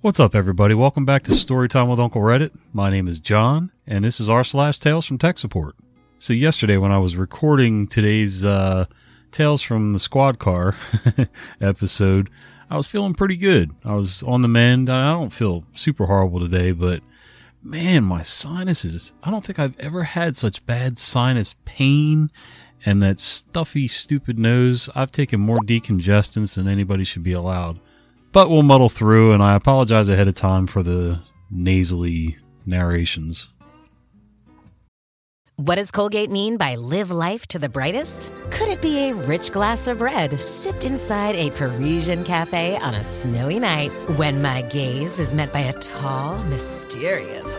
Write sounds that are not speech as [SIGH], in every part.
What's up, everybody? Welcome back to Storytime with Uncle Reddit. My name is John, and this is r slash Tales from Tech Support. So yesterday, when I was recording today's uh, Tales from the Squad Car [LAUGHS] episode, I was feeling pretty good. I was on the mend. I don't feel super horrible today, but man, my sinuses. I don't think I've ever had such bad sinus pain and that stuffy, stupid nose. I've taken more decongestants than anybody should be allowed. But we'll muddle through, and I apologize ahead of time for the nasally narrations. What does Colgate mean by live life to the brightest? Could it be a rich glass of red sipped inside a Parisian cafe on a snowy night when my gaze is met by a tall, mysterious.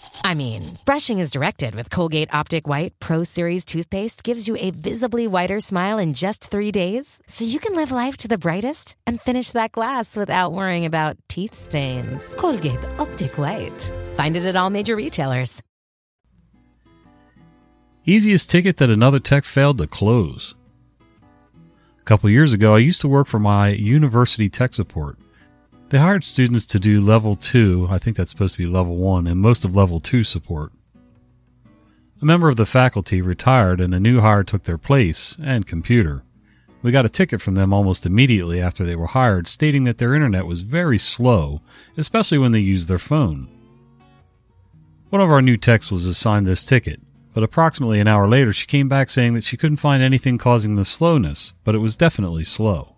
[COUGHS] [COUGHS] I mean, brushing is directed with Colgate Optic White Pro Series toothpaste gives you a visibly whiter smile in just three days, so you can live life to the brightest and finish that glass without worrying about teeth stains. Colgate Optic White. Find it at all major retailers. Easiest ticket that another tech failed to close. A couple years ago, I used to work for my university tech support. They hired students to do level 2, I think that's supposed to be level 1, and most of level 2 support. A member of the faculty retired and a new hire took their place and computer. We got a ticket from them almost immediately after they were hired stating that their internet was very slow, especially when they used their phone. One of our new techs was assigned this ticket, but approximately an hour later she came back saying that she couldn't find anything causing the slowness, but it was definitely slow.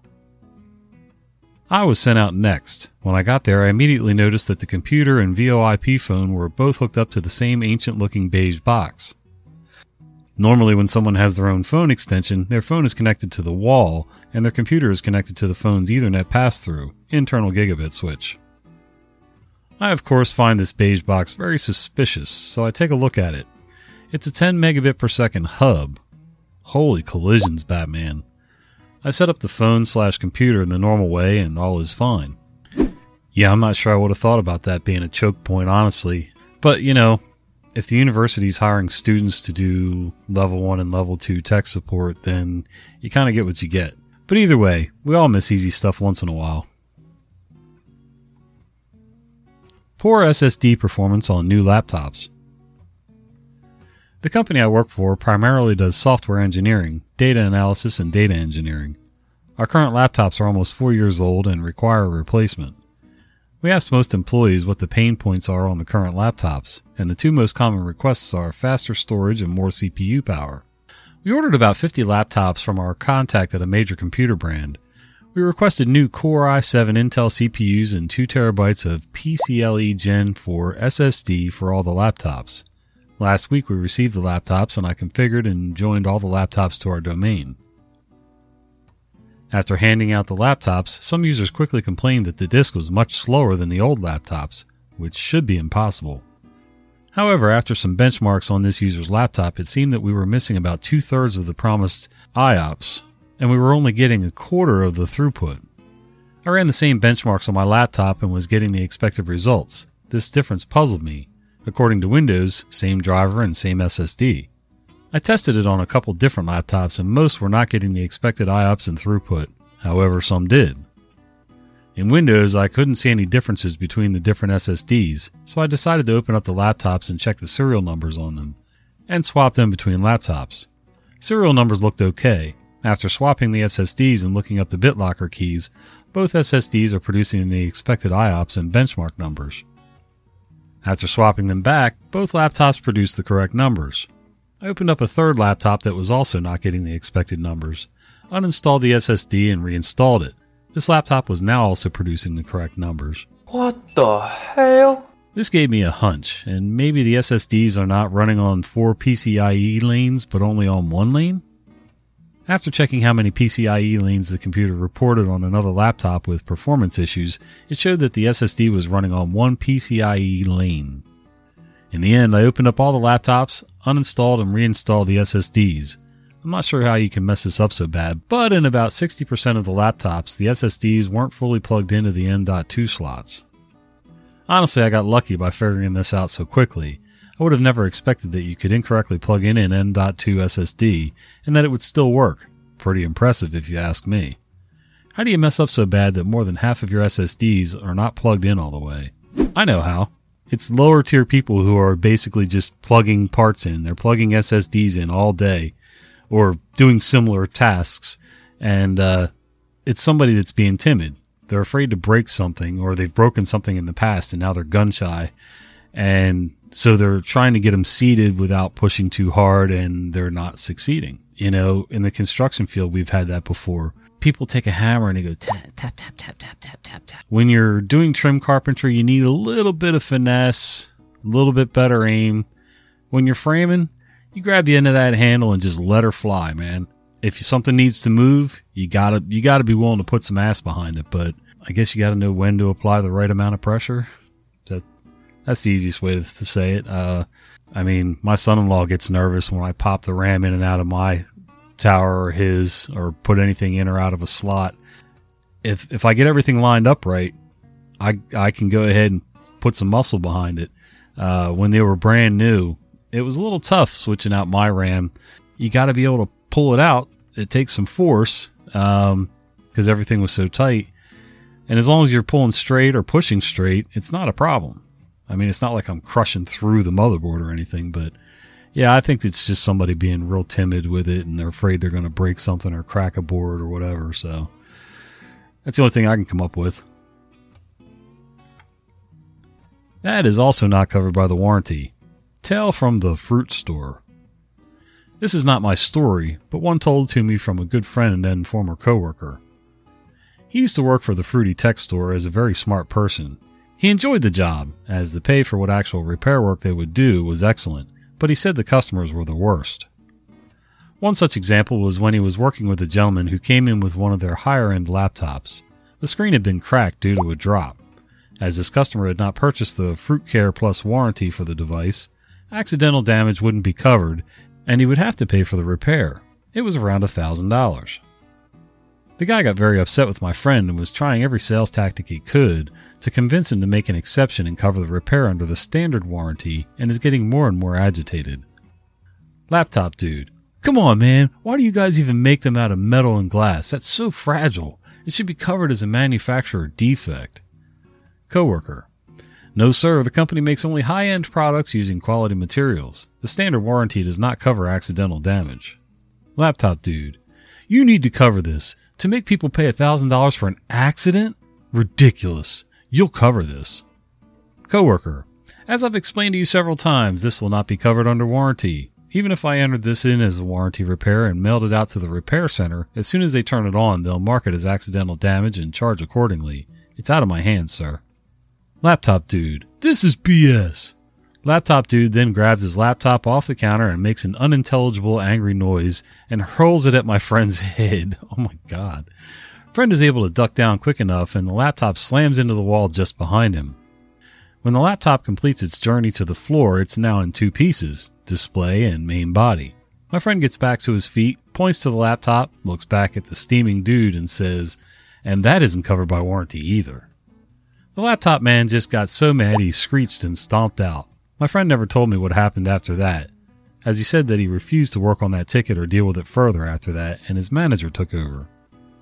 I was sent out next. When I got there, I immediately noticed that the computer and VoIP phone were both hooked up to the same ancient looking beige box. Normally, when someone has their own phone extension, their phone is connected to the wall, and their computer is connected to the phone's Ethernet pass through, internal gigabit switch. I, of course, find this beige box very suspicious, so I take a look at it. It's a 10 megabit per second hub. Holy collisions, Batman. I set up the phone slash computer in the normal way and all is fine. Yeah, I'm not sure I would have thought about that being a choke point, honestly. But, you know, if the university's hiring students to do level 1 and level 2 tech support, then you kind of get what you get. But either way, we all miss easy stuff once in a while. Poor SSD performance on new laptops. The company I work for primarily does software engineering, data analysis, and data engineering. Our current laptops are almost four years old and require a replacement. We asked most employees what the pain points are on the current laptops, and the two most common requests are faster storage and more CPU power. We ordered about 50 laptops from our contact at a major computer brand. We requested new Core i7 Intel CPUs and 2 terabytes of PCIe Gen 4 SSD for all the laptops. Last week we received the laptops and I configured and joined all the laptops to our domain. After handing out the laptops, some users quickly complained that the disk was much slower than the old laptops, which should be impossible. However, after some benchmarks on this user's laptop, it seemed that we were missing about two thirds of the promised IOPS, and we were only getting a quarter of the throughput. I ran the same benchmarks on my laptop and was getting the expected results. This difference puzzled me, According to Windows, same driver and same SSD. I tested it on a couple different laptops and most were not getting the expected IOPS and throughput. However, some did. In Windows, I couldn't see any differences between the different SSDs, so I decided to open up the laptops and check the serial numbers on them, and swap them between laptops. Serial numbers looked okay. After swapping the SSDs and looking up the BitLocker keys, both SSDs are producing the expected IOPS and benchmark numbers. After swapping them back, both laptops produced the correct numbers. I opened up a third laptop that was also not getting the expected numbers, uninstalled the SSD, and reinstalled it. This laptop was now also producing the correct numbers. What the hell? This gave me a hunch, and maybe the SSDs are not running on four PCIe lanes but only on one lane? After checking how many PCIe lanes the computer reported on another laptop with performance issues, it showed that the SSD was running on one PCIe lane. In the end, I opened up all the laptops, uninstalled and reinstalled the SSDs. I'm not sure how you can mess this up so bad, but in about 60% of the laptops, the SSDs weren't fully plugged into the M.2 slots. Honestly, I got lucky by figuring this out so quickly, I would have never expected that you could incorrectly plug in an M.2 SSD and that it would still work. Pretty impressive if you ask me. How do you mess up so bad that more than half of your SSDs are not plugged in all the way? I know how. It's lower tier people who are basically just plugging parts in. They're plugging SSDs in all day or doing similar tasks. And, uh, it's somebody that's being timid. They're afraid to break something or they've broken something in the past and now they're gun shy. And so they're trying to get them seated without pushing too hard and they're not succeeding. You know, in the construction field, we've had that before. People take a hammer and they go tap, tap, tap, tap, tap, tap, tap, tap. When you're doing trim carpentry, you need a little bit of finesse, a little bit better aim. When you're framing, you grab the end of that handle and just let her fly, man. If something needs to move, you gotta, you gotta be willing to put some ass behind it, but I guess you gotta know when to apply the right amount of pressure. That, that's the easiest way to, say it. Uh, I mean, my son-in-law gets nervous when I pop the ram in and out of my tower or his or put anything in or out of a slot. If if I get everything lined up right, I I can go ahead and put some muscle behind it. Uh, when they were brand new, it was a little tough switching out my ram. You got to be able to pull it out. It takes some force because um, everything was so tight. And as long as you're pulling straight or pushing straight, it's not a problem. I mean, it's not like I'm crushing through the motherboard or anything, but yeah, I think it's just somebody being real timid with it and they're afraid they're going to break something or crack a board or whatever. So that's the only thing I can come up with. That is also not covered by the warranty. Tale from the fruit store. This is not my story, but one told to me from a good friend and former coworker. He used to work for the Fruity Tech store as a very smart person. He enjoyed the job, as the pay for what actual repair work they would do was excellent, but he said the customers were the worst. One such example was when he was working with a gentleman who came in with one of their higher end laptops. The screen had been cracked due to a drop. As this customer had not purchased the Fruit Care Plus warranty for the device, accidental damage wouldn't be covered, and he would have to pay for the repair. It was around a thousand dollars. The guy got very upset with my friend and was trying every sales tactic he could to convince him to make an exception and cover the repair under the standard warranty and is getting more and more agitated. Laptop dude. Come on, man. Why do you guys even make them out of metal and glass? That's so fragile. It should be covered as a manufacturer defect. Coworker. No, sir. The company makes only high end products using quality materials. The standard warranty does not cover accidental damage. Laptop dude. You need to cover this. To make people pay $1,000 for an accident? Ridiculous. You'll cover this. Coworker. As I've explained to you several times, this will not be covered under warranty. Even if I entered this in as a warranty repair and mailed it out to the repair center, as soon as they turn it on, they'll mark it as accidental damage and charge accordingly. It's out of my hands, sir. Laptop dude. This is BS. Laptop dude then grabs his laptop off the counter and makes an unintelligible angry noise and hurls it at my [LAUGHS] friend's head. Oh my god. Friend is able to duck down quick enough and the laptop slams into the wall just behind him. When the laptop completes its journey to the floor, it's now in two pieces, display and main body. My friend gets back to his feet, points to the laptop, looks back at the steaming dude and says, and that isn't covered by warranty either. The laptop man just got so mad he screeched and stomped out. My friend never told me what happened after that, as he said that he refused to work on that ticket or deal with it further after that, and his manager took over.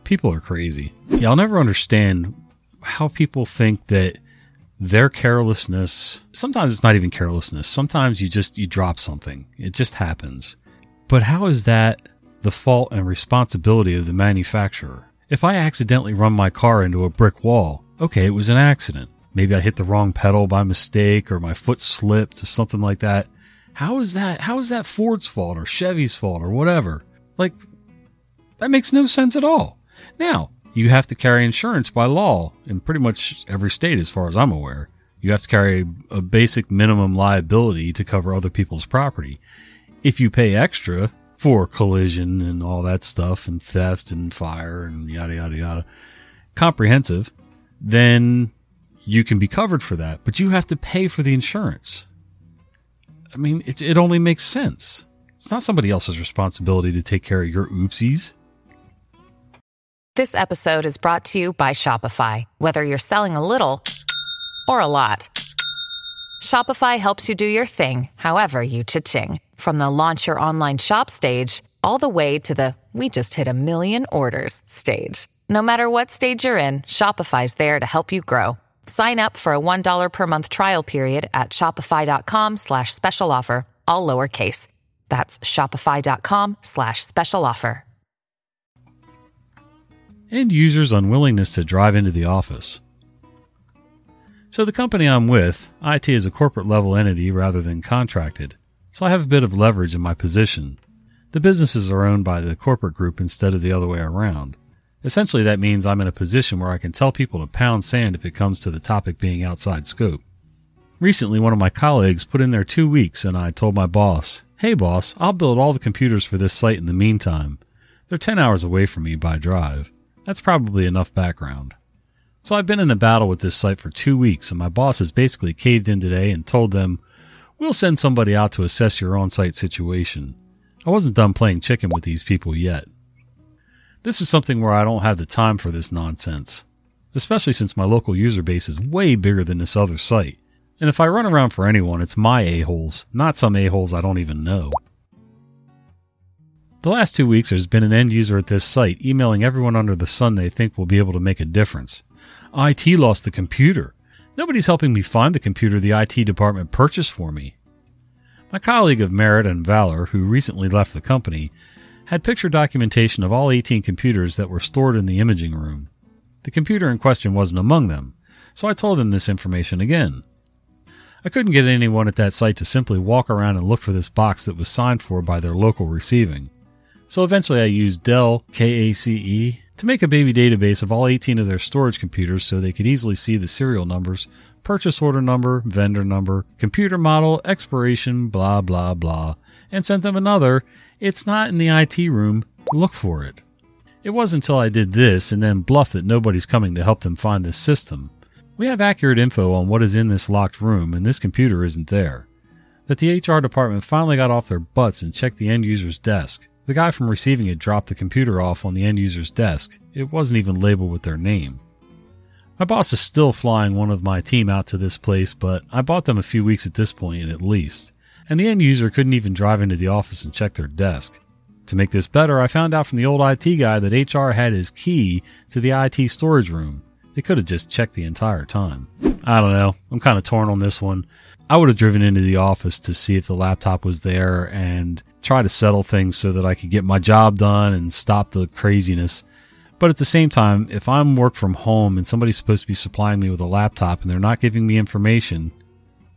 People are crazy. Yeah, I'll never understand how people think that their carelessness, sometimes it's not even carelessness. Sometimes you just, you drop something. It just happens. But how is that the fault and responsibility of the manufacturer? If I accidentally run my car into a brick wall, okay, it was an accident. Maybe I hit the wrong pedal by mistake or my foot slipped or something like that. How is that? How is that Ford's fault or Chevy's fault or whatever? Like, that makes no sense at all. Now, you have to carry insurance by law in pretty much every state, as far as I'm aware. You have to carry a basic minimum liability to cover other people's property. If you pay extra for collision and all that stuff and theft and fire and yada, yada, yada, comprehensive, then you can be covered for that, but you have to pay for the insurance. I mean, it, it only makes sense. It's not somebody else's responsibility to take care of your oopsies. This episode is brought to you by Shopify. Whether you're selling a little or a lot, Shopify helps you do your thing, however you cha-ching. From the launch your online shop stage, all the way to the we just hit a million orders stage. No matter what stage you're in, Shopify's there to help you grow. Sign up for a $1 per month trial period at shopify.com slash special offer, all lowercase. That's shopify.com slash special offer. End users' unwillingness to drive into the office. So, the company I'm with, IT is a corporate level entity rather than contracted, so I have a bit of leverage in my position. The businesses are owned by the corporate group instead of the other way around. Essentially, that means I'm in a position where I can tell people to pound sand if it comes to the topic being outside scope. Recently, one of my colleagues put in their two weeks and I told my boss, Hey boss, I'll build all the computers for this site in the meantime. They're 10 hours away from me by drive. That's probably enough background. So I've been in a battle with this site for two weeks and my boss has basically caved in today and told them, We'll send somebody out to assess your on site situation. I wasn't done playing chicken with these people yet. This is something where I don't have the time for this nonsense, especially since my local user base is way bigger than this other site. And if I run around for anyone, it's my a-holes, not some a-holes I don't even know. The last two weeks, there's been an end user at this site emailing everyone under the sun they think will be able to make a difference. IT lost the computer. Nobody's helping me find the computer the IT department purchased for me. My colleague of merit and valor, who recently left the company, had picture documentation of all 18 computers that were stored in the imaging room. The computer in question wasn't among them, so I told him this information again. I couldn't get anyone at that site to simply walk around and look for this box that was signed for by their local receiving. So eventually I used Dell KACE to make a baby database of all 18 of their storage computers so they could easily see the serial numbers, purchase order number, vendor number, computer model, expiration, blah blah blah, and sent them another it's not in the IT room. Look for it. It wasn't until I did this and then bluffed that nobody's coming to help them find this system. We have accurate info on what is in this locked room, and this computer isn't there. That the HR department finally got off their butts and checked the end user's desk. The guy from receiving it dropped the computer off on the end user's desk. It wasn't even labeled with their name. My boss is still flying one of my team out to this place, but I bought them a few weeks at this point at least and the end user couldn't even drive into the office and check their desk. To make this better, I found out from the old IT guy that HR had his key to the IT storage room. They could have just checked the entire time. I don't know. I'm kind of torn on this one. I would have driven into the office to see if the laptop was there and try to settle things so that I could get my job done and stop the craziness. But at the same time, if I'm work from home and somebody's supposed to be supplying me with a laptop and they're not giving me information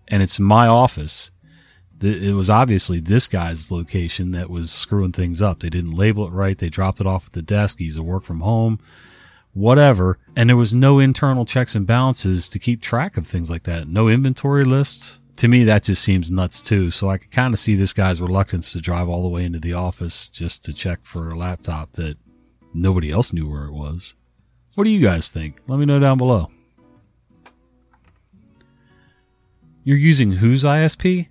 and it's my office, it was obviously this guy's location that was screwing things up. They didn't label it right. They dropped it off at the desk. He's a work from home, whatever. And there was no internal checks and balances to keep track of things like that. No inventory lists. To me, that just seems nuts too. So I can kind of see this guy's reluctance to drive all the way into the office just to check for a laptop that nobody else knew where it was. What do you guys think? Let me know down below. You're using whose ISP?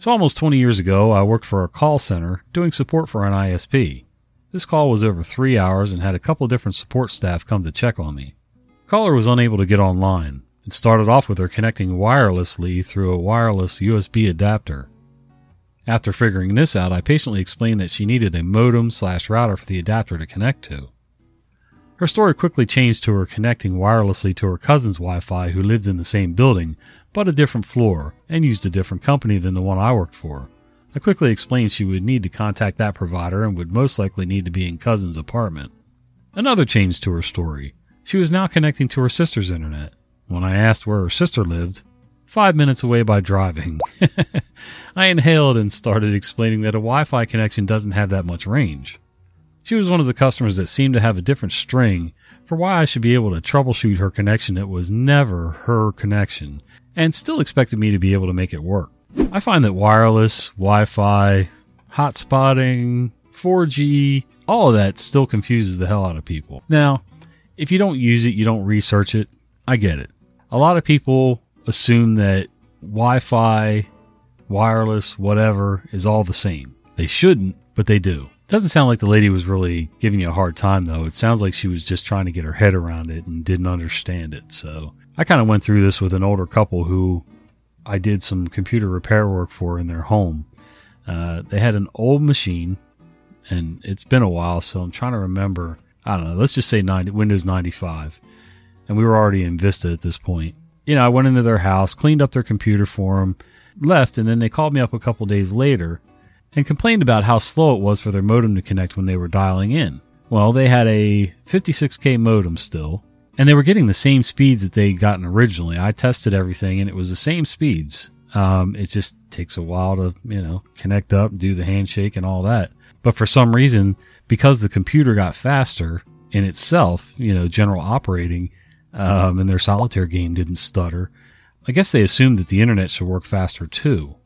So almost 20 years ago, I worked for a call center doing support for an ISP. This call was over three hours and had a couple different support staff come to check on me. Caller was unable to get online. It started off with her connecting wirelessly through a wireless USB adapter. After figuring this out, I patiently explained that she needed a modem slash router for the adapter to connect to. Her story quickly changed to her connecting wirelessly to her cousin's Wi Fi who lives in the same building, but a different floor, and used a different company than the one I worked for. I quickly explained she would need to contact that provider and would most likely need to be in cousin's apartment. Another change to her story. She was now connecting to her sister's internet. When I asked where her sister lived, five minutes away by driving, [LAUGHS] I inhaled and started explaining that a Wi Fi connection doesn't have that much range. She was one of the customers that seemed to have a different string for why I should be able to troubleshoot her connection that was never her connection and still expected me to be able to make it work. I find that wireless, Wi Fi, hotspotting, 4G, all of that still confuses the hell out of people. Now, if you don't use it, you don't research it, I get it. A lot of people assume that Wi Fi, wireless, whatever is all the same. They shouldn't, but they do. Doesn't sound like the lady was really giving you a hard time though. It sounds like she was just trying to get her head around it and didn't understand it. So I kind of went through this with an older couple who I did some computer repair work for in their home. Uh, they had an old machine and it's been a while, so I'm trying to remember. I don't know, let's just say 90, Windows 95. And we were already in Vista at this point. You know, I went into their house, cleaned up their computer for them, left, and then they called me up a couple days later and complained about how slow it was for their modem to connect when they were dialing in. Well, they had a 56K modem still, and they were getting the same speeds that they'd gotten originally. I tested everything, and it was the same speeds. Um, it just takes a while to, you know, connect up, do the handshake and all that. But for some reason, because the computer got faster in itself, you know, general operating, um, and their solitaire game didn't stutter, I guess they assumed that the internet should work faster too.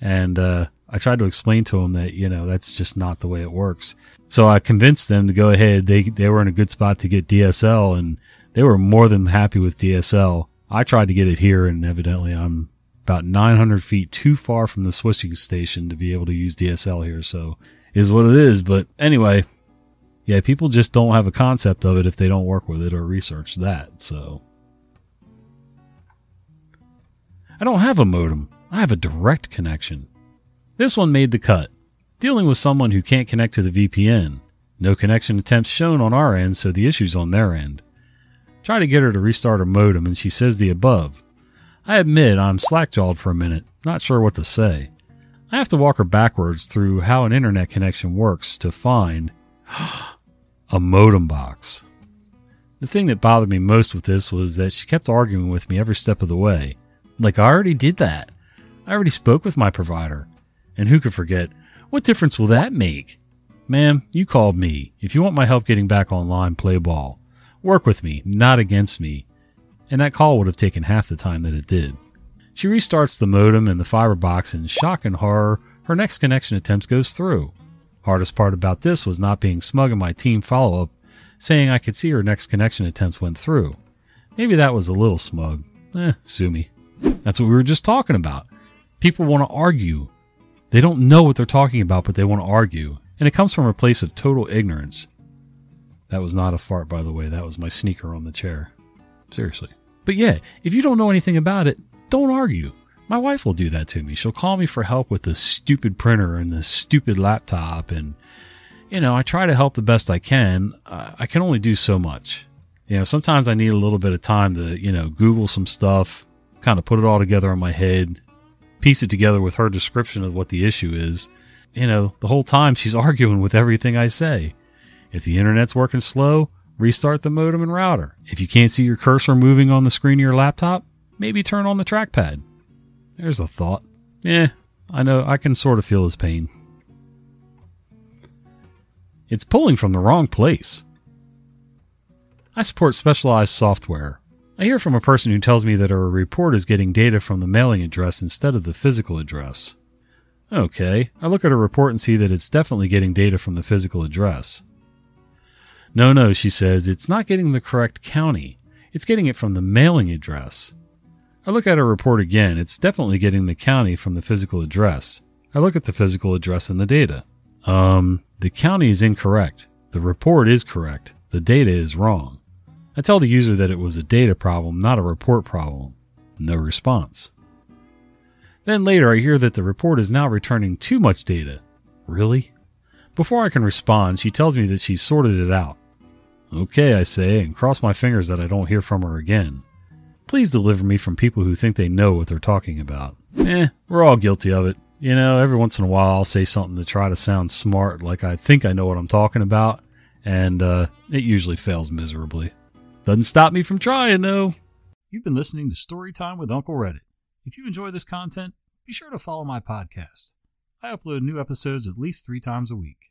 And, uh, I tried to explain to them that, you know, that's just not the way it works. So I convinced them to go ahead. They, they were in a good spot to get DSL and they were more than happy with DSL. I tried to get it here and evidently I'm about 900 feet too far from the switching station to be able to use DSL here. So is what it is. But anyway, yeah, people just don't have a concept of it if they don't work with it or research that. So I don't have a modem. I have a direct connection. This one made the cut. Dealing with someone who can't connect to the VPN. No connection attempts shown on our end, so the issue's on their end. Try to get her to restart her modem, and she says the above. I admit I'm slack-jawed for a minute, not sure what to say. I have to walk her backwards through how an internet connection works to find [GASPS] a modem box. The thing that bothered me most with this was that she kept arguing with me every step of the way. Like, I already did that. I already spoke with my provider. And who could forget, what difference will that make? Ma'am, you called me. If you want my help getting back online, play ball. Work with me, not against me. And that call would have taken half the time that it did. She restarts the modem and the fiber box and shock and horror, her next connection attempt goes through. Hardest part about this was not being smug in my team follow up, saying I could see her next connection attempt went through. Maybe that was a little smug. Eh, sue me. That's what we were just talking about. People want to argue. They don't know what they're talking about, but they want to argue. And it comes from a place of total ignorance. That was not a fart, by the way. That was my sneaker on the chair. Seriously. But yeah, if you don't know anything about it, don't argue. My wife will do that to me. She'll call me for help with the stupid printer and the stupid laptop. And, you know, I try to help the best I can. Uh, I can only do so much. You know, sometimes I need a little bit of time to, you know, Google some stuff, kind of put it all together in my head, piece it together with her description of what the issue is. You know, the whole time she's [LAUGHS] arguing with everything I say. If the internet's working slow, restart the modem and router. If you can't see your cursor moving on the screen of your laptop, maybe turn on the trackpad. There's a thought. Yeah, I know, I can sort of feel his pain. It's pulling from the wrong place. I support specialized software. I hear from a person who tells me that a report is getting data from the mailing address instead of the physical address. Okay, I look at a report and see that it's definitely getting data from the physical address. No, no, she says, it's not getting the correct county. It's getting it from the mailing address. I look at her report again. It's definitely getting the county from the physical address. I look at the physical address in the data. Um, the county is incorrect. The report is correct. The data is wrong. I tell the user that it was a data problem, not a report problem. No response. Then later I hear that the report is now returning too much data. Really? Before I can respond, she tells me that she's sorted it out. Okay, I say, and cross my fingers that I don't hear from her again. Please deliver me from people who think they know what they're talking about. Eh, we're all guilty of it. You know, every once in a while I'll say something to try to sound smart, like I think I know what I'm talking about, and uh, it usually fails miserably. Doesn't stop me from trying, though. You've been listening to Storytime with Uncle Reddit. If you enjoy this content, be sure to follow my podcast. I upload new episodes at least three times a week.